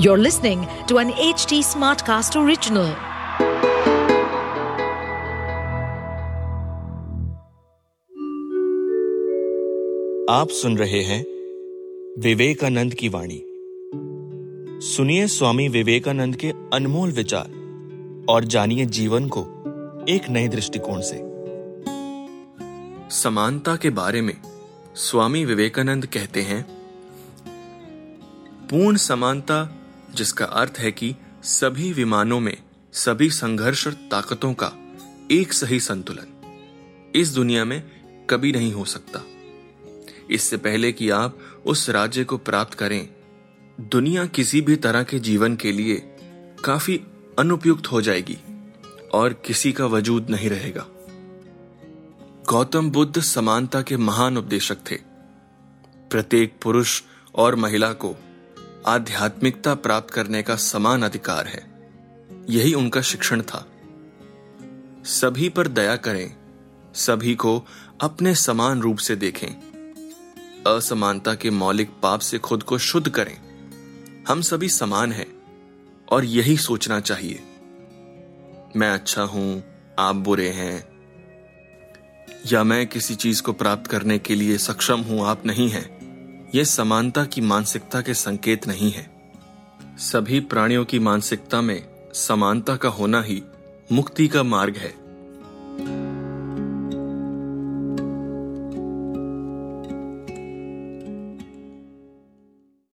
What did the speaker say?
You're listening to an HT Smartcast original. आप सुन रहे हैं विवेकानंद की वाणी सुनिए स्वामी विवेकानंद के अनमोल विचार और जानिए जीवन को एक नए दृष्टिकोण से समानता के बारे में स्वामी विवेकानंद कहते हैं, पूर्ण समानता जिसका अर्थ है कि सभी विमानों में सभी संघर्ष ताकतों का एक सही संतुलन इस दुनिया में कभी नहीं हो सकता। इससे पहले कि आप उस राज्य को प्राप्त करें, दुनिया किसी भी तरह के जीवन के लिए काफ़ी अनुपयुक्त हो जाएगी और किसी का वजूद नहीं रहेगा। गौतम बुद्ध समानता के महान उपदेशक थे। प्रत्येक पुरुष और महिला को आध्यात्मिकता प्राप्त करने का समान अधिकार है। यही उनका शिक्षण था। सभी पर दया करें, सभी को अपने समान रूप से देखें। असमानता के मौलिक पाप से खुद को शुद्ध करें। हम सभी समान हैं और यही सोचना चाहिए। मैं अच्छा हूँ, आप बुरे हैं। या मैं किसी चीज़ को प्राप्त करने के लिए सक्षम हूँ, आप नहीं हैं। यह समानता की मानसिकता के संकेत नहीं है। सभी प्राणियों की मानसिकता में समानता का होना ही मुक्ति का मार्ग है।